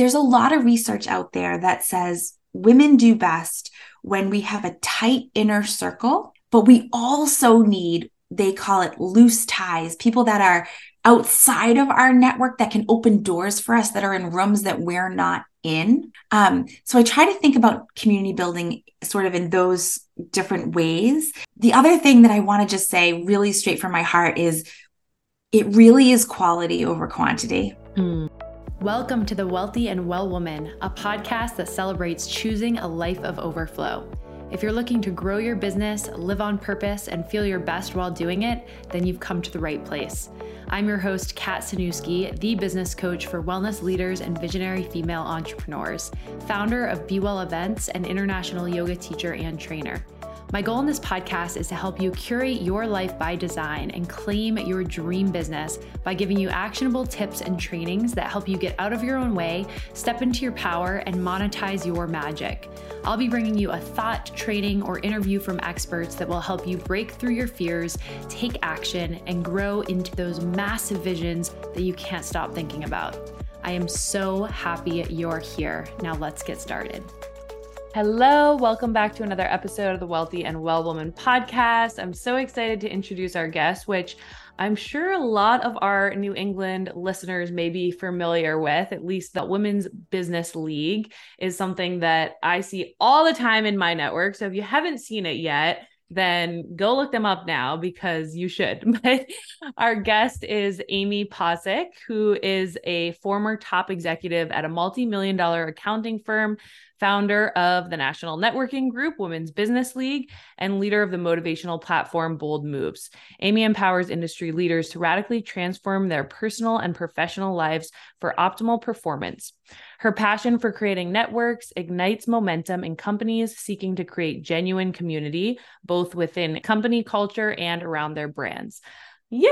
there's a lot of research out there that says women do best when we have a tight inner circle, but we also need, they call it loose ties, people that are outside of our network that can open doors for us that are in rooms that we're not in. Um, so I try to think about community building sort of in those different ways. The other thing that I want to just say, really straight from my heart, is it really is quality over quantity. Mm. Welcome to The Wealthy and Well Woman, a podcast that celebrates choosing a life of overflow. If you're looking to grow your business, live on purpose, and feel your best while doing it, then you've come to the right place. I'm your host, Kat Sanuski, the business coach for wellness leaders and visionary female entrepreneurs, founder of Be Well Events, and international yoga teacher and trainer. My goal in this podcast is to help you curate your life by design and claim your dream business by giving you actionable tips and trainings that help you get out of your own way, step into your power, and monetize your magic. I'll be bringing you a thought, training, or interview from experts that will help you break through your fears, take action, and grow into those massive visions that you can't stop thinking about. I am so happy you're here. Now let's get started. Hello, welcome back to another episode of the Wealthy and Well Woman podcast. I'm so excited to introduce our guest, which I'm sure a lot of our New England listeners may be familiar with. At least the Women's Business League is something that I see all the time in my network. So if you haven't seen it yet, then go look them up now because you should. But our guest is Amy Pocsik, who is a former top executive at a multi million dollar accounting firm founder of the National Networking Group, Women's Business League, and leader of the motivational platform Bold Moves. Amy empowers industry leaders to radically transform their personal and professional lives for optimal performance. Her passion for creating networks ignites momentum in companies seeking to create genuine community, both within company culture and around their brands yeah,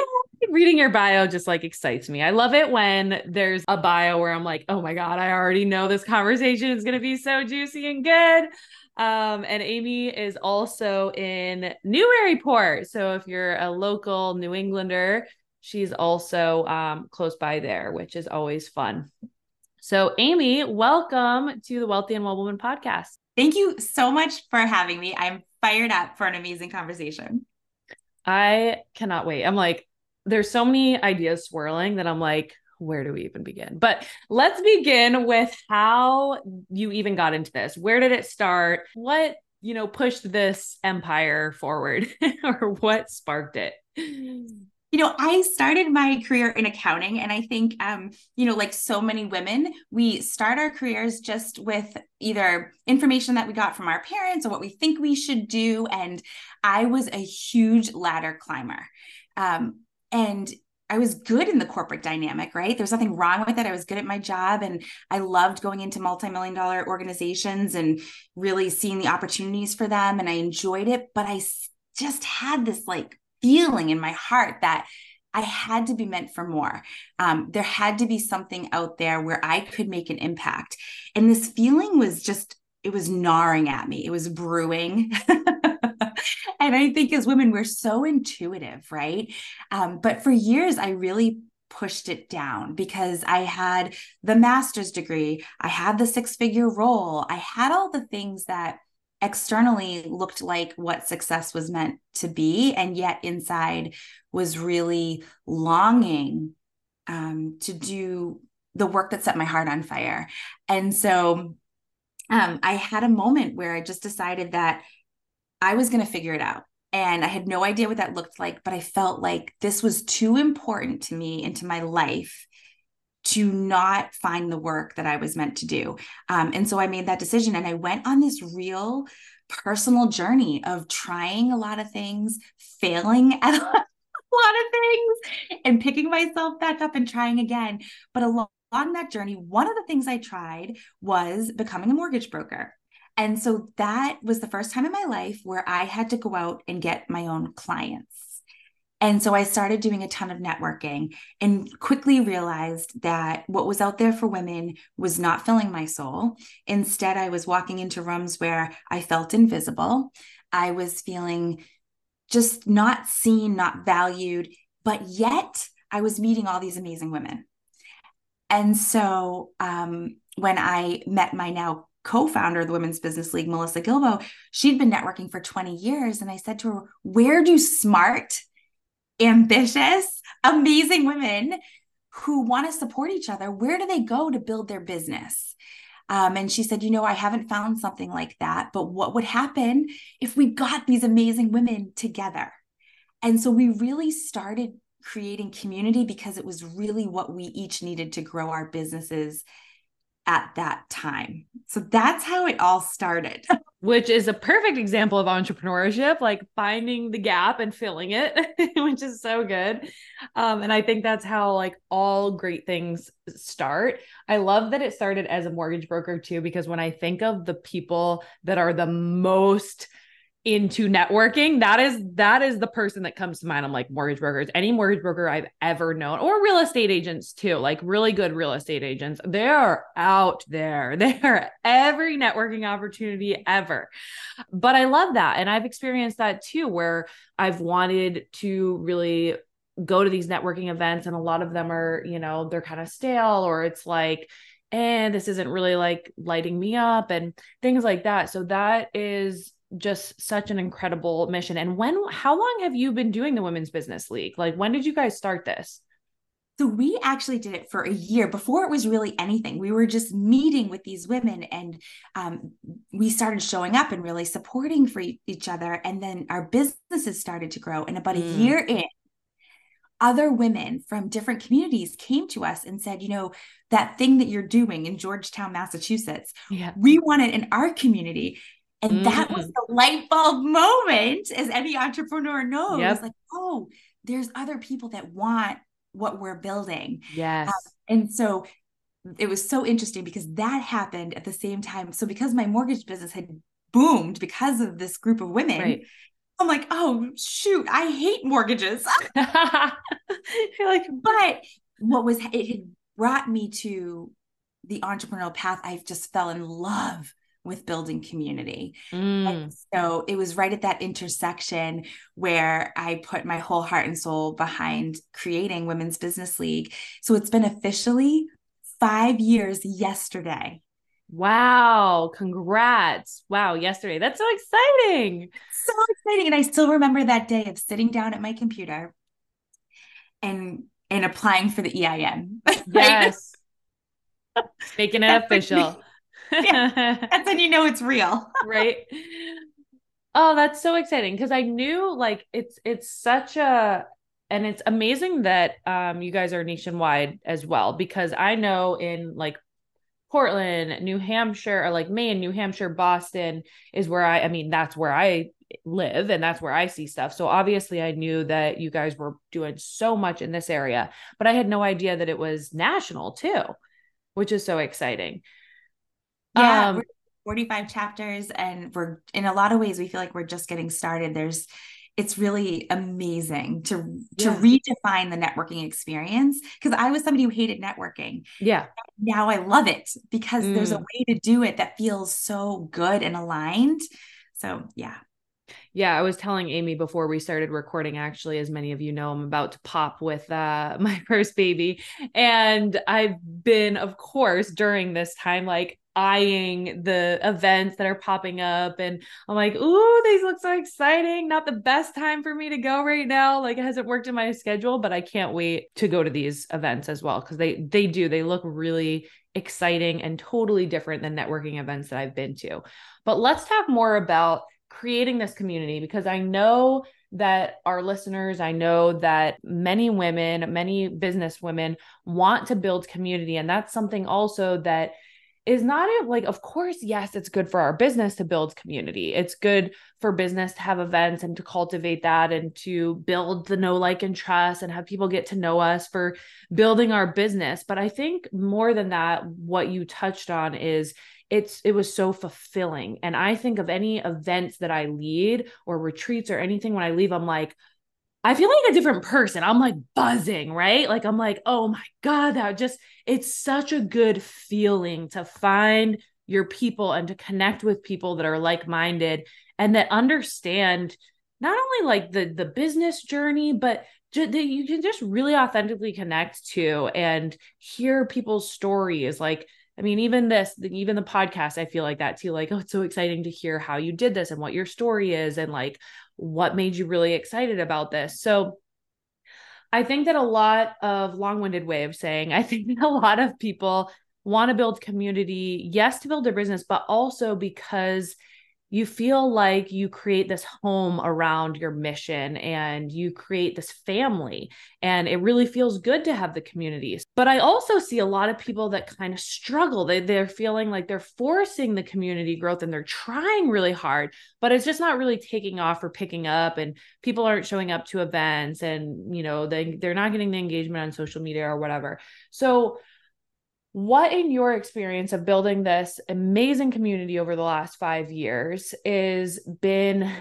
reading your bio just like excites me. I love it when there's a bio where I'm like, oh my God, I already know this conversation is going to be so juicy and good. Um, and Amy is also in Newburyport. So if you're a local New Englander, she's also um, close by there, which is always fun. So, Amy, welcome to the Wealthy and Well Woman podcast. Thank you so much for having me. I'm fired up for an amazing conversation. I cannot wait. I'm like, there's so many ideas swirling that I'm like, where do we even begin? But let's begin with how you even got into this. Where did it start? What, you know, pushed this empire forward or what sparked it? you know i started my career in accounting and i think um you know like so many women we start our careers just with either information that we got from our parents or what we think we should do and i was a huge ladder climber um and I was good in the corporate dynamic, right? There's nothing wrong with it. I was good at my job and I loved going into multi-million dollar organizations and really seeing the opportunities for them and I enjoyed it, but I just had this like feeling in my heart that I had to be meant for more. Um, there had to be something out there where I could make an impact. And this feeling was just, it was gnawing at me, it was brewing. and I think as women, we're so intuitive, right? Um, but for years, I really pushed it down because I had the master's degree, I had the six figure role, I had all the things that externally looked like what success was meant to be and yet inside was really longing um, to do the work that set my heart on fire. And so um, i had a moment where i just decided that i was going to figure it out and i had no idea what that looked like but i felt like this was too important to me into my life to not find the work that I was meant to do. Um, and so I made that decision and I went on this real personal journey of trying a lot of things, failing at a lot of things, and picking myself back up and trying again. But along, along that journey, one of the things I tried was becoming a mortgage broker. And so that was the first time in my life where I had to go out and get my own clients. And so I started doing a ton of networking and quickly realized that what was out there for women was not filling my soul. Instead, I was walking into rooms where I felt invisible. I was feeling just not seen, not valued, but yet I was meeting all these amazing women. And so um, when I met my now co-founder of the Women's Business League, Melissa Gilbo, she'd been networking for 20 years. And I said to her, where do smart, ambitious, amazing women who want to support each other, where do they go to build their business? Um, and she said, You know, I haven't found something like that, but what would happen if we got these amazing women together? And so we really started creating community because it was really what we each needed to grow our businesses at that time. So that's how it all started. Which is a perfect example of entrepreneurship, like finding the gap and filling it, which is so good. Um, and I think that's how like all great things start. I love that it started as a mortgage broker too, because when I think of the people that are the most into networking that is that is the person that comes to mind. I'm like mortgage brokers any mortgage broker i've ever known or real estate agents too like really good real estate agents. They're out there. They're every networking opportunity ever. But i love that. And i've experienced that too where i've wanted to really go to these networking events and a lot of them are you know they're kind of stale or it's like and this isn't really like lighting me up and things like that. So that is just such an incredible mission. And when, how long have you been doing the Women's Business League? Like, when did you guys start this? So we actually did it for a year before it was really anything. We were just meeting with these women, and um, we started showing up and really supporting for each other. And then our businesses started to grow. And about mm. a year in, other women from different communities came to us and said, you know, that thing that you're doing in Georgetown, Massachusetts, yeah. we want it in our community. And mm. that was mm. the light bulb moment, as any entrepreneur knows. Yep. Like, oh, there's other people that want what we're building. Yes. Um, and so it was so interesting because that happened at the same time. So because my mortgage business had boomed because of this group of women, right. I'm like, oh shoot, I hate mortgages. You're like, but what was it had brought me to the entrepreneurial path. I just fell in love with building community. Mm. so it was right at that intersection where I put my whole heart and soul behind creating Women's Business League. So it's been officially five years yesterday. Wow, congrats. Wow, yesterday. That's so exciting. So exciting. And I still remember that day of sitting down at my computer and and applying for the EIN. Yes. Making it official yeah. And then you know it's real. right. Oh, that's so exciting because I knew like it's it's such a and it's amazing that um you guys are nationwide as well because I know in like Portland, New Hampshire, or like Maine, New Hampshire, Boston is where I I mean that's where I live and that's where I see stuff. So obviously I knew that you guys were doing so much in this area, but I had no idea that it was national too, which is so exciting. Yeah, um, 45 chapters and we're in a lot of ways we feel like we're just getting started. There's it's really amazing to to redefine the networking experience because I was somebody who hated networking. Yeah. Now I love it because mm. there's a mm. way to do it that feels so good and aligned. So, yeah. Yeah, I was telling Amy before we started recording, actually, as many of you know, I'm about to pop with uh, my first baby. And I've been, of course, during this time, like eyeing the events that are popping up and I'm like, "Ooh, these look so exciting. Not the best time for me to go right now. Like it hasn't worked in my schedule, but I can't wait to go to these events as well cuz they they do. They look really exciting and totally different than networking events that I've been to. But let's talk more about creating this community because I know that our listeners, I know that many women, many business women want to build community and that's something also that is not it like of course yes it's good for our business to build community. It's good for business to have events and to cultivate that and to build the know like and trust and have people get to know us for building our business. But i think more than that what you touched on is it's it was so fulfilling. And i think of any events that i lead or retreats or anything when i leave i'm like I feel like a different person. I'm like buzzing, right? Like I'm like, oh my God, that just it's such a good feeling to find your people and to connect with people that are like-minded and that understand not only like the the business journey, but that you can just really authentically connect to and hear people's stories like I mean, even this, even the podcast, I feel like that too. Like, oh, it's so exciting to hear how you did this and what your story is and like what made you really excited about this. So I think that a lot of long-winded way of saying, I think a lot of people want to build community, yes, to build their business, but also because you feel like you create this home around your mission and you create this family and it really feels good to have the communities. But i also see a lot of people that kind of struggle. They, they're feeling like they're forcing the community growth and they're trying really hard but it's just not really taking off or picking up and people aren't showing up to events and you know they, they're not getting the engagement on social media or whatever. So what in your experience of building this amazing community over the last five years is been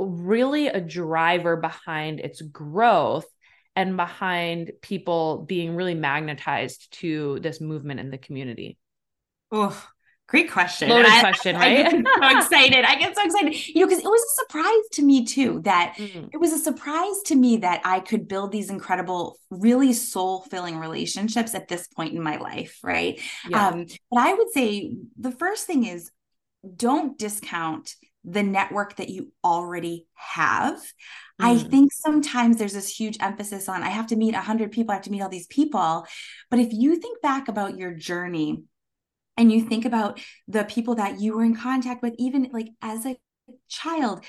really a driver behind its growth and behind people being really magnetized to this movement in the community? Oh Great question. Loaded I, question, right? I get so excited. I get so excited. You know, because it was a surprise to me too that mm. it was a surprise to me that I could build these incredible, really soul filling relationships at this point in my life, right? Yeah. Um, but I would say the first thing is don't discount the network that you already have. Mm. I think sometimes there's this huge emphasis on I have to meet 100 people, I have to meet all these people. But if you think back about your journey, and you think about the people that you were in contact with even like as a child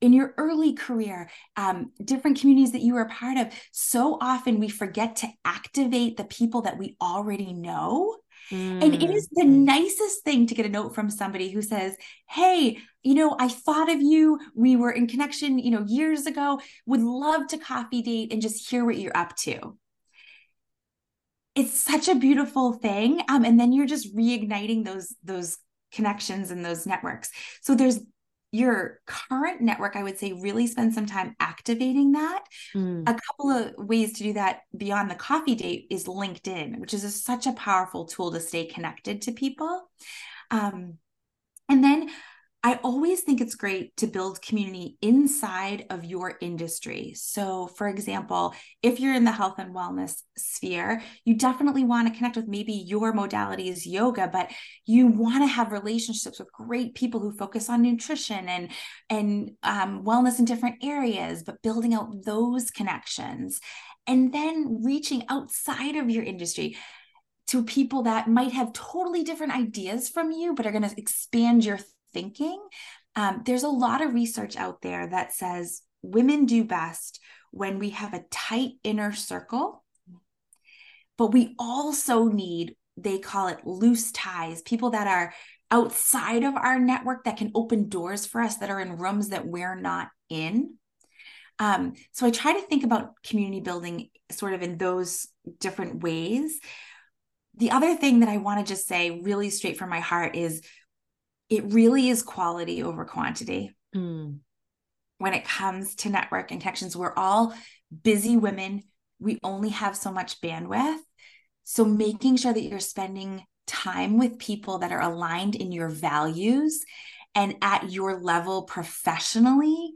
in your early career, um, different communities that you were a part of, so often we forget to activate the people that we already know. Mm. And it is the mm. nicest thing to get a note from somebody who says, Hey, you know, I thought of you. We were in connection, you know, years ago. Would love to coffee date and just hear what you're up to it's such a beautiful thing um, and then you're just reigniting those those connections and those networks. So there's your current network i would say really spend some time activating that. Mm. a couple of ways to do that beyond the coffee date is linkedin which is a, such a powerful tool to stay connected to people. Um, and then I always think it's great to build community inside of your industry. So, for example, if you're in the health and wellness sphere, you definitely want to connect with maybe your modality is yoga, but you want to have relationships with great people who focus on nutrition and and um, wellness in different areas, but building out those connections, and then reaching outside of your industry to people that might have totally different ideas from you, but are going to expand your thinking. Um, there's a lot of research out there that says women do best when we have a tight inner circle, but we also need, they call it loose ties, people that are outside of our network that can open doors for us that are in rooms that we're not in. Um, so I try to think about community building sort of in those different ways. The other thing that I want to just say really straight from my heart is it really is quality over quantity. Mm. When it comes to network and connections, we're all busy women. We only have so much bandwidth. So, making sure that you're spending time with people that are aligned in your values and at your level professionally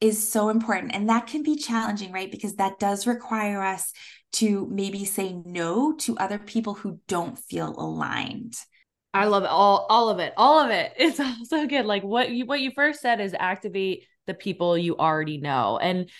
is so important. And that can be challenging, right? Because that does require us to maybe say no to other people who don't feel aligned. I love it. all all of it. All of it. It's all so good. Like what you what you first said is activate the people you already know. And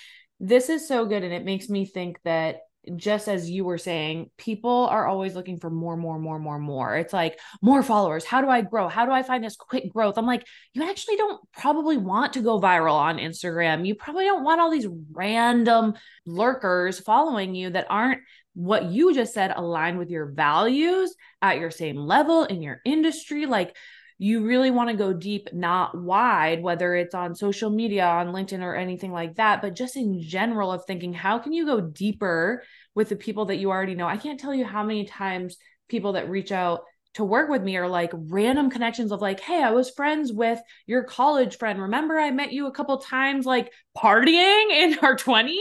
this is so good and it makes me think that just as you were saying, people are always looking for more, more, more, more, more. It's like more followers. How do I grow? How do I find this quick growth? I'm like, you actually don't probably want to go viral on Instagram. You probably don't want all these random lurkers following you that aren't what you just said align with your values at your same level in your industry like you really want to go deep not wide whether it's on social media on linkedin or anything like that but just in general of thinking how can you go deeper with the people that you already know? I can't tell you how many times people that reach out to work with me are like random connections of like, hey, I was friends with your college friend. Remember, I met you a couple times like partying in our 20s,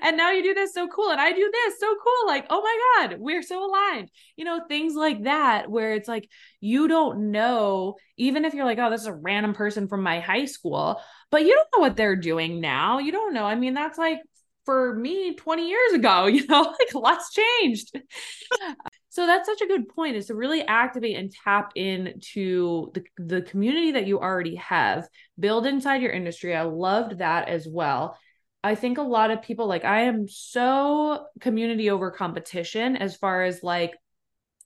and now you do this so cool, and I do this so cool. Like, oh my God, we're so aligned. You know, things like that, where it's like you don't know, even if you're like, oh, this is a random person from my high school, but you don't know what they're doing now. You don't know. I mean, that's like for me 20 years ago, you know, like lots changed. so that's such a good point is to really activate and tap into the, the community that you already have, build inside your industry. I loved that as well. I think a lot of people like I am so community over competition as far as like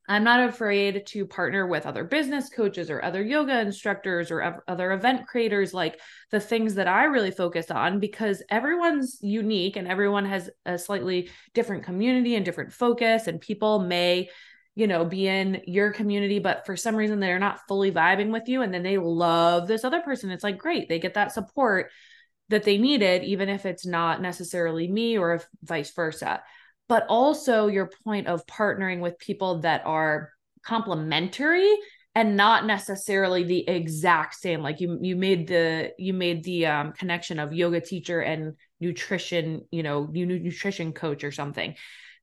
I'm not afraid to partner with other business coaches or other yoga instructors or other event creators, like the things that I really focus on, because everyone's unique and everyone has a slightly different community and different focus. And people may, you know, be in your community, but for some reason they're not fully vibing with you. And then they love this other person. It's like, great, they get that support that they needed, even if it's not necessarily me or if vice versa but also your point of partnering with people that are complementary and not necessarily the exact same. Like you you made the you made the um, connection of yoga teacher and nutrition you know nutrition coach or something.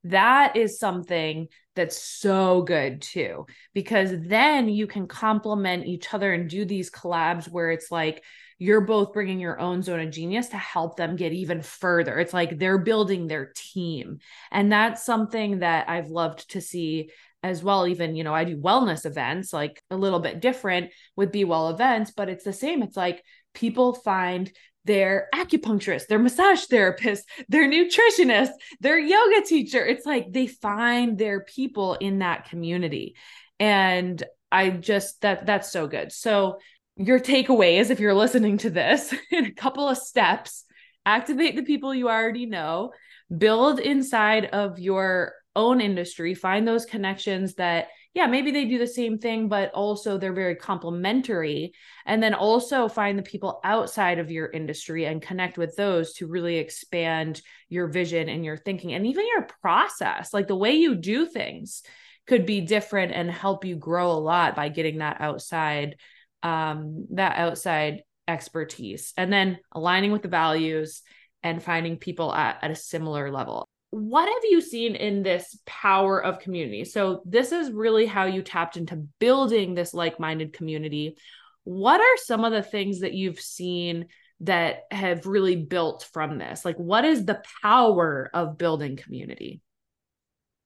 That is something that's so good too because then you can complement each other and do these collabs where it's like you're both bringing your own zone of genius to help them get even further. It's like they're building their team. And that's something that I've loved to see as well. Even, you know, I do wellness events, like a little bit different with Be Well events, but it's the same. It's like people find their acupuncturist, their massage therapist, their nutritionist, their yoga teacher. It's like they find their people in that community. And I just that that's so good. So your takeaways if you're listening to this. In a couple of steps. Activate the people you already know. Build inside of your own industry. Find those connections that yeah maybe they do the same thing but also they're very complementary. And then also find the people outside of your industry and connect with those to really expand your vision and your thinking and even your process. Like the way you do things could be different and help you grow a lot by getting that outside um, that outside expertise and then aligning with the values and finding people at, at a similar level. What have you seen in this power of community? So this is really how you tapped into building this like-minded community. What are some of the things that you've seen that have really built from this? Like what is the power of building community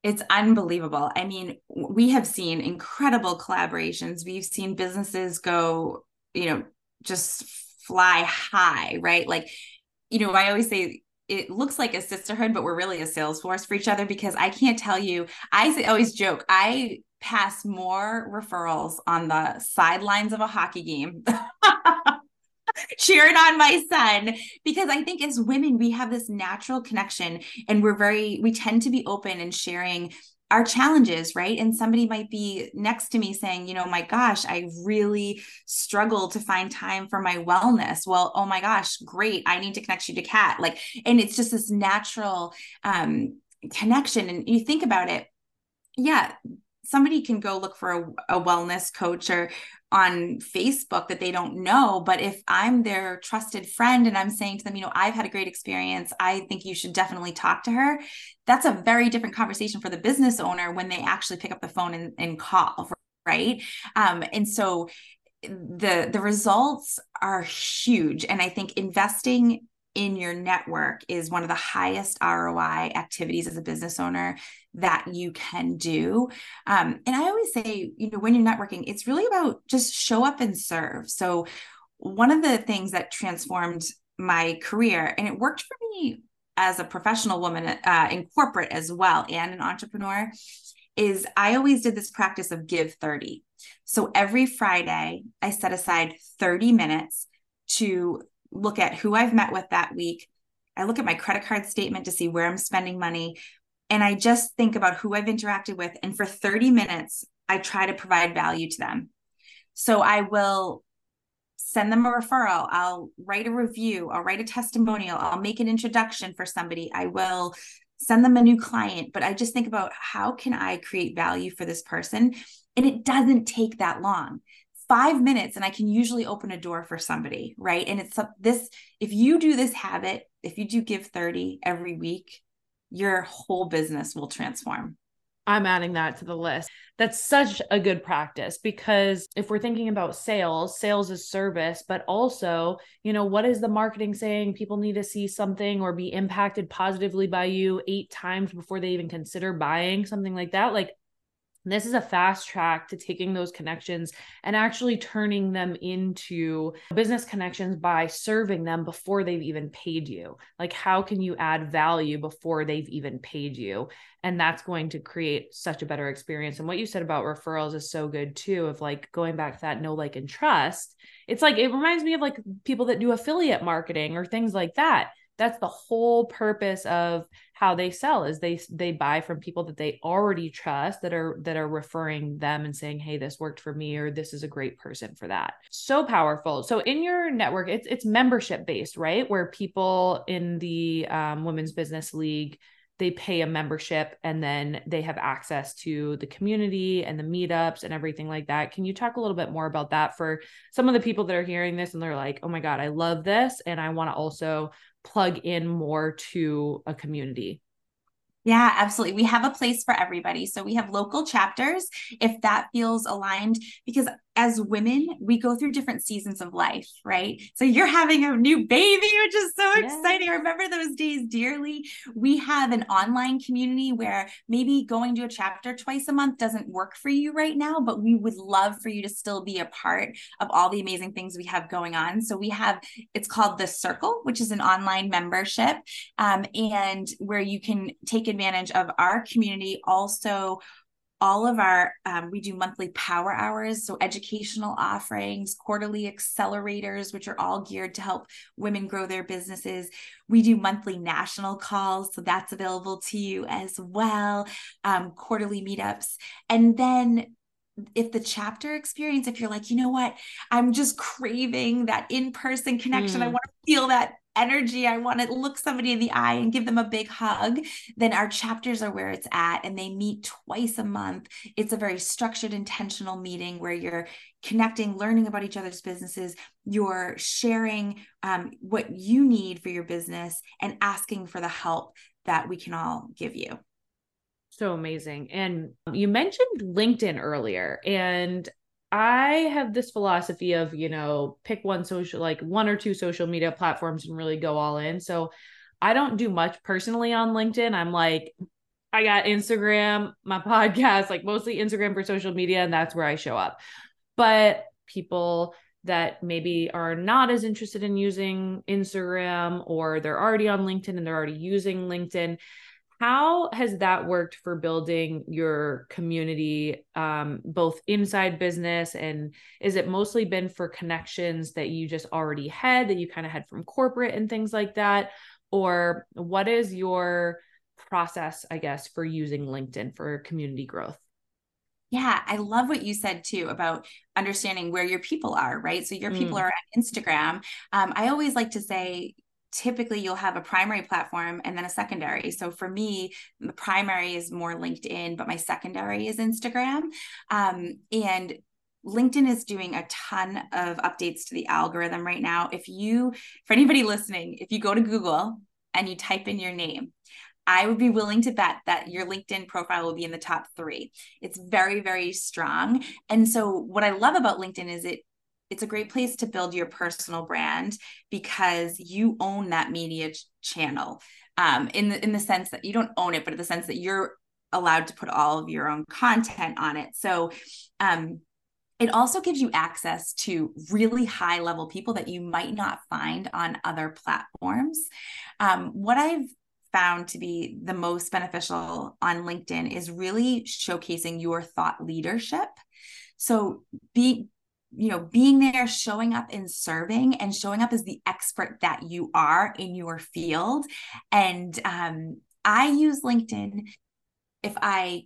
it's unbelievable. I mean, we have seen incredible collaborations. We've seen businesses go, you know, just fly high, right? Like, you know, I always say it looks like a sisterhood, but we're really a sales force for each other because I can't tell you, I always joke, I pass more referrals on the sidelines of a hockey game cheering on my son because I think as women, we have this natural connection and we're very, we tend to be open and sharing our challenges, right? And somebody might be next to me saying, you know, my gosh, I really struggle to find time for my wellness. Well, oh my gosh, great. I need to connect you to Kat. Like, and it's just this natural um connection. And you think about it, yeah, somebody can go look for a, a wellness coach or on Facebook that they don't know. But if I'm their trusted friend and I'm saying to them, you know, I've had a great experience, I think you should definitely talk to her, that's a very different conversation for the business owner when they actually pick up the phone and, and call. Right. Um, and so the the results are huge. And I think investing in your network is one of the highest ROI activities as a business owner that you can do. Um, and I always say, you know, when you're networking, it's really about just show up and serve. So, one of the things that transformed my career, and it worked for me as a professional woman uh, in corporate as well, and an entrepreneur, is I always did this practice of give 30. So every Friday, I set aside 30 minutes to look at who I've met with that week. I look at my credit card statement to see where I'm spending money. And I just think about who I've interacted with. And for 30 minutes, I try to provide value to them. So I will send them a referral. I'll write a review. I'll write a testimonial. I'll make an introduction for somebody. I will send them a new client. But I just think about how can I create value for this person? And it doesn't take that long five minutes and I can usually open a door for somebody, right? And it's this if you do this habit, if you do give 30 every week, your whole business will transform. I'm adding that to the list. That's such a good practice because if we're thinking about sales, sales is service, but also, you know, what is the marketing saying? People need to see something or be impacted positively by you eight times before they even consider buying something like that. Like, this is a fast track to taking those connections and actually turning them into business connections by serving them before they've even paid you. Like, how can you add value before they've even paid you? And that's going to create such a better experience. And what you said about referrals is so good too, of like going back to that know, like, and trust. It's like, it reminds me of like people that do affiliate marketing or things like that that's the whole purpose of how they sell is they they buy from people that they already trust that are that are referring them and saying hey this worked for me or this is a great person for that so powerful so in your network it's it's membership based right where people in the um, women's business league they pay a membership and then they have access to the community and the meetups and everything like that. Can you talk a little bit more about that for some of the people that are hearing this and they're like, oh my God, I love this. And I want to also plug in more to a community? Yeah, absolutely. We have a place for everybody. So we have local chapters if that feels aligned, because as women, we go through different seasons of life, right? So you're having a new baby, which is so yes. exciting. I remember those days dearly. We have an online community where maybe going to a chapter twice a month doesn't work for you right now, but we would love for you to still be a part of all the amazing things we have going on. So we have, it's called The Circle, which is an online membership, um, and where you can take advantage of our community also all of our um, we do monthly power hours so educational offerings quarterly accelerators which are all geared to help women grow their businesses. We do monthly national calls so that's available to you as well um, quarterly meetups. And then if the chapter experience if you're like you know what? I'm just craving that in-person connection. Mm. i want to feel that energy, I want to look somebody in the eye and give them a big hug, then our chapters are where it's at. And they meet twice a month. It's a very structured, intentional meeting where you're connecting, learning about each other's businesses, you're sharing um, what you need for your business and asking for the help that we can all give you. So amazing. And you mentioned LinkedIn earlier, and I have this philosophy of, you know, pick one social, like one or two social media platforms and really go all in. So I don't do much personally on LinkedIn. I'm like, I got Instagram, my podcast, like mostly Instagram for social media, and that's where I show up. But people that maybe are not as interested in using Instagram or they're already on LinkedIn and they're already using LinkedIn, how has that worked for building your community, um, both inside business and is it mostly been for connections that you just already had that you kind of had from corporate and things like that? Or what is your process, I guess, for using LinkedIn for community growth? Yeah, I love what you said too about understanding where your people are, right? So your people mm. are on Instagram. Um, I always like to say, typically you'll have a primary platform and then a secondary. So for me, the primary is more LinkedIn, but my secondary is Instagram. Um, and LinkedIn is doing a ton of updates to the algorithm right now. If you, for anybody listening, if you go to Google and you type in your name, I would be willing to bet that your LinkedIn profile will be in the top three. It's very, very strong. And so, what I love about LinkedIn is it it's a great place to build your personal brand because you own that media ch- channel um, in the in the sense that you don't own it, but in the sense that you're allowed to put all of your own content on it. So um, it also gives you access to really high level people that you might not find on other platforms. Um, what I've found to be the most beneficial on LinkedIn is really showcasing your thought leadership. So be you know being there showing up and serving and showing up as the expert that you are in your field. And um, i use linkedin. If i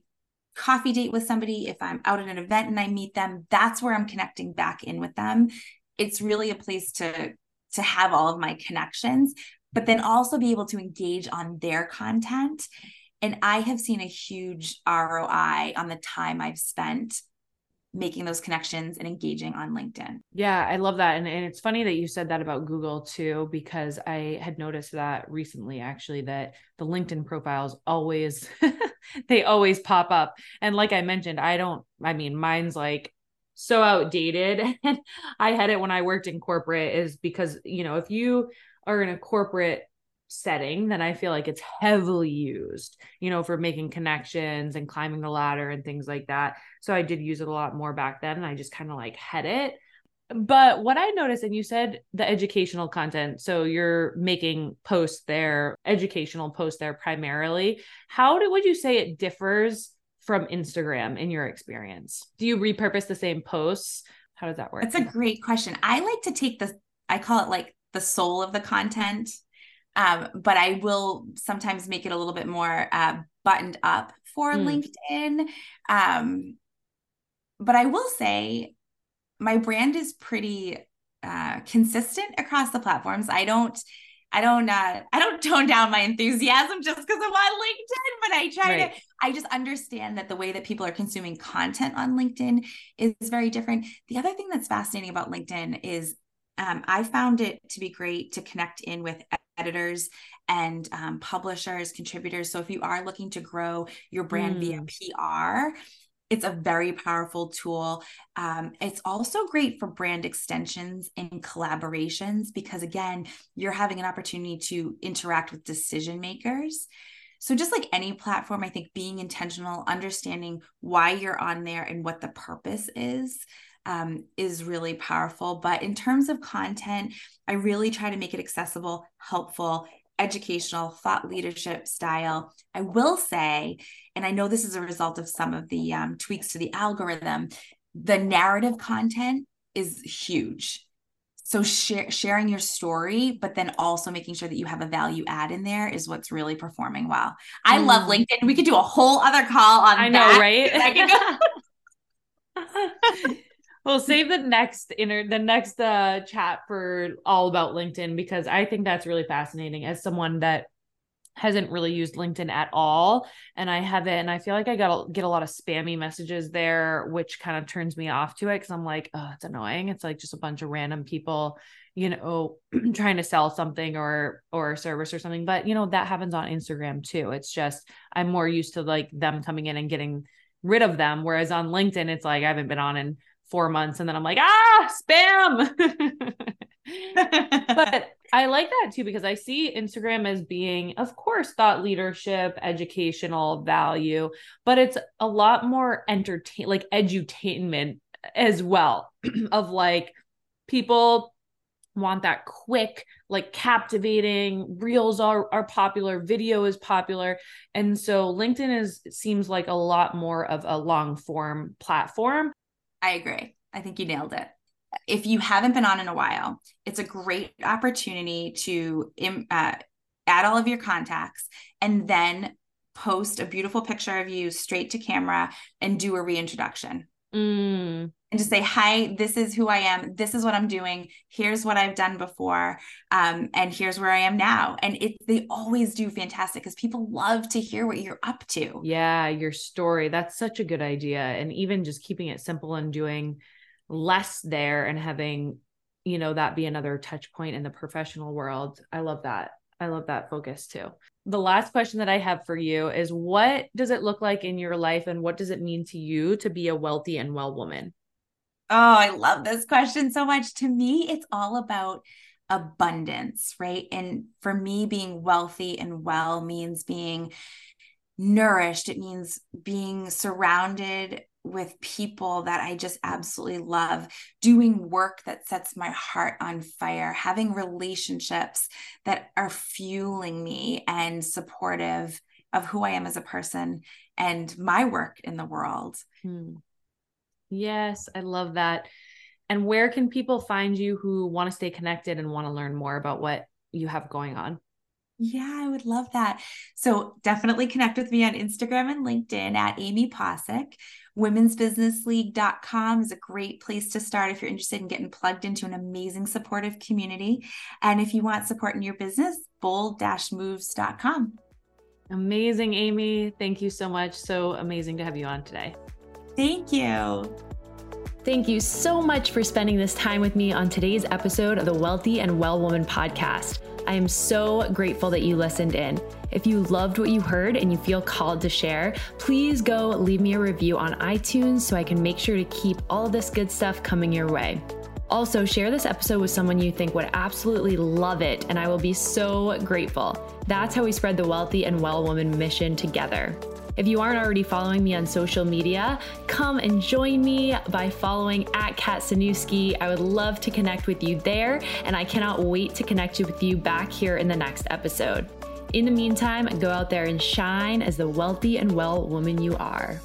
coffee date with somebody if i'm out at an event and i meet them that's where i'm connecting back in with them. It's really a place to to have all of my connections but then also be able to engage on their content. And i have seen a huge roi on the time i've spent making those connections and engaging on LinkedIn. Yeah, I love that. And, and it's funny that you said that about Google too, because I had noticed that recently actually that the LinkedIn profiles always, they always pop up. And like I mentioned, I don't, I mean, mine's like so outdated. And I had it when I worked in corporate is because, you know, if you are in a corporate setting, then I feel like it's heavily used, you know, for making connections and climbing the ladder and things like that. So I did use it a lot more back then. And I just kind of like had it. But what I noticed, and you said the educational content, so you're making posts there, educational posts there primarily. How do, would you say it differs from Instagram in your experience? Do you repurpose the same posts? How does that work? That's a great question. I like to take the, I call it like the soul of the content um, but I will sometimes make it a little bit more uh, buttoned up for mm. LinkedIn. Um, but I will say my brand is pretty uh, consistent across the platforms. I don't, I don't, uh, I don't tone down my enthusiasm just because I'm on LinkedIn. But I try right. to, I just understand that the way that people are consuming content on LinkedIn is very different. The other thing that's fascinating about LinkedIn is um, I found it to be great to connect in with editors and um, publishers, contributors. So if you are looking to grow your brand mm. via PR, it's a very powerful tool. Um, it's also great for brand extensions and collaborations because, again, you're having an opportunity to interact with decision makers. So, just like any platform, I think being intentional, understanding why you're on there and what the purpose is um, is really powerful. But in terms of content, I really try to make it accessible, helpful, educational, thought leadership style. I will say, and I know this is a result of some of the um, tweaks to the algorithm, the narrative content is huge. So share, sharing your story, but then also making sure that you have a value add in there is what's really performing well. I mm. love LinkedIn. We could do a whole other call on that. I know, right? We'll save the next inner the next uh chat for all about LinkedIn because I think that's really fascinating as someone that hasn't really used LinkedIn at all and I haven't and I feel like I got get a lot of spammy messages there which kind of turns me off to it cuz I'm like oh it's annoying. It's like just a bunch of random people you know trying to sell something or or a service or something but you know that happens on Instagram too. It's just I'm more used to like them coming in and getting rid of them whereas on LinkedIn it's like I haven't been on in four months and then I'm like, ah, spam. but I like that too because I see Instagram as being, of course, thought leadership, educational value, but it's a lot more entertain like edutainment as well of like people want that quick like captivating reels are, are popular video is popular and so linkedin is seems like a lot more of a long form platform I agree. I think you nailed it. If you haven't been on in a while, it's a great opportunity to uh, add all of your contacts and then post a beautiful picture of you straight to camera and do a reintroduction. Mm. And just say, hi, this is who I am. This is what I'm doing. Here's what I've done before. Um, and here's where I am now. And it they always do fantastic because people love to hear what you're up to. Yeah, your story. That's such a good idea. And even just keeping it simple and doing less there and having, you know, that be another touch point in the professional world. I love that. I love that focus too. The last question that I have for you is what does it look like in your life and what does it mean to you to be a wealthy and well woman? Oh, I love this question so much. To me, it's all about abundance, right? And for me, being wealthy and well means being nourished, it means being surrounded with people that I just absolutely love, doing work that sets my heart on fire, having relationships that are fueling me and supportive of who I am as a person and my work in the world. Hmm. Yes, I love that. And where can people find you who want to stay connected and want to learn more about what you have going on? Yeah, I would love that. So definitely connect with me on Instagram and LinkedIn at Amy Pocsik. Womensbusinessleague.com is a great place to start if you're interested in getting plugged into an amazing supportive community. And if you want support in your business, bold-moves.com. Amazing, Amy. Thank you so much. So amazing to have you on today. Thank you. Thank you so much for spending this time with me on today's episode of the Wealthy and Well Woman podcast. I am so grateful that you listened in. If you loved what you heard and you feel called to share, please go leave me a review on iTunes so I can make sure to keep all this good stuff coming your way. Also, share this episode with someone you think would absolutely love it, and I will be so grateful. That's how we spread the Wealthy and Well Woman mission together. If you aren't already following me on social media, come and join me by following at Kat Sanuski. I would love to connect with you there, and I cannot wait to connect with you back here in the next episode. In the meantime, go out there and shine as the wealthy and well woman you are.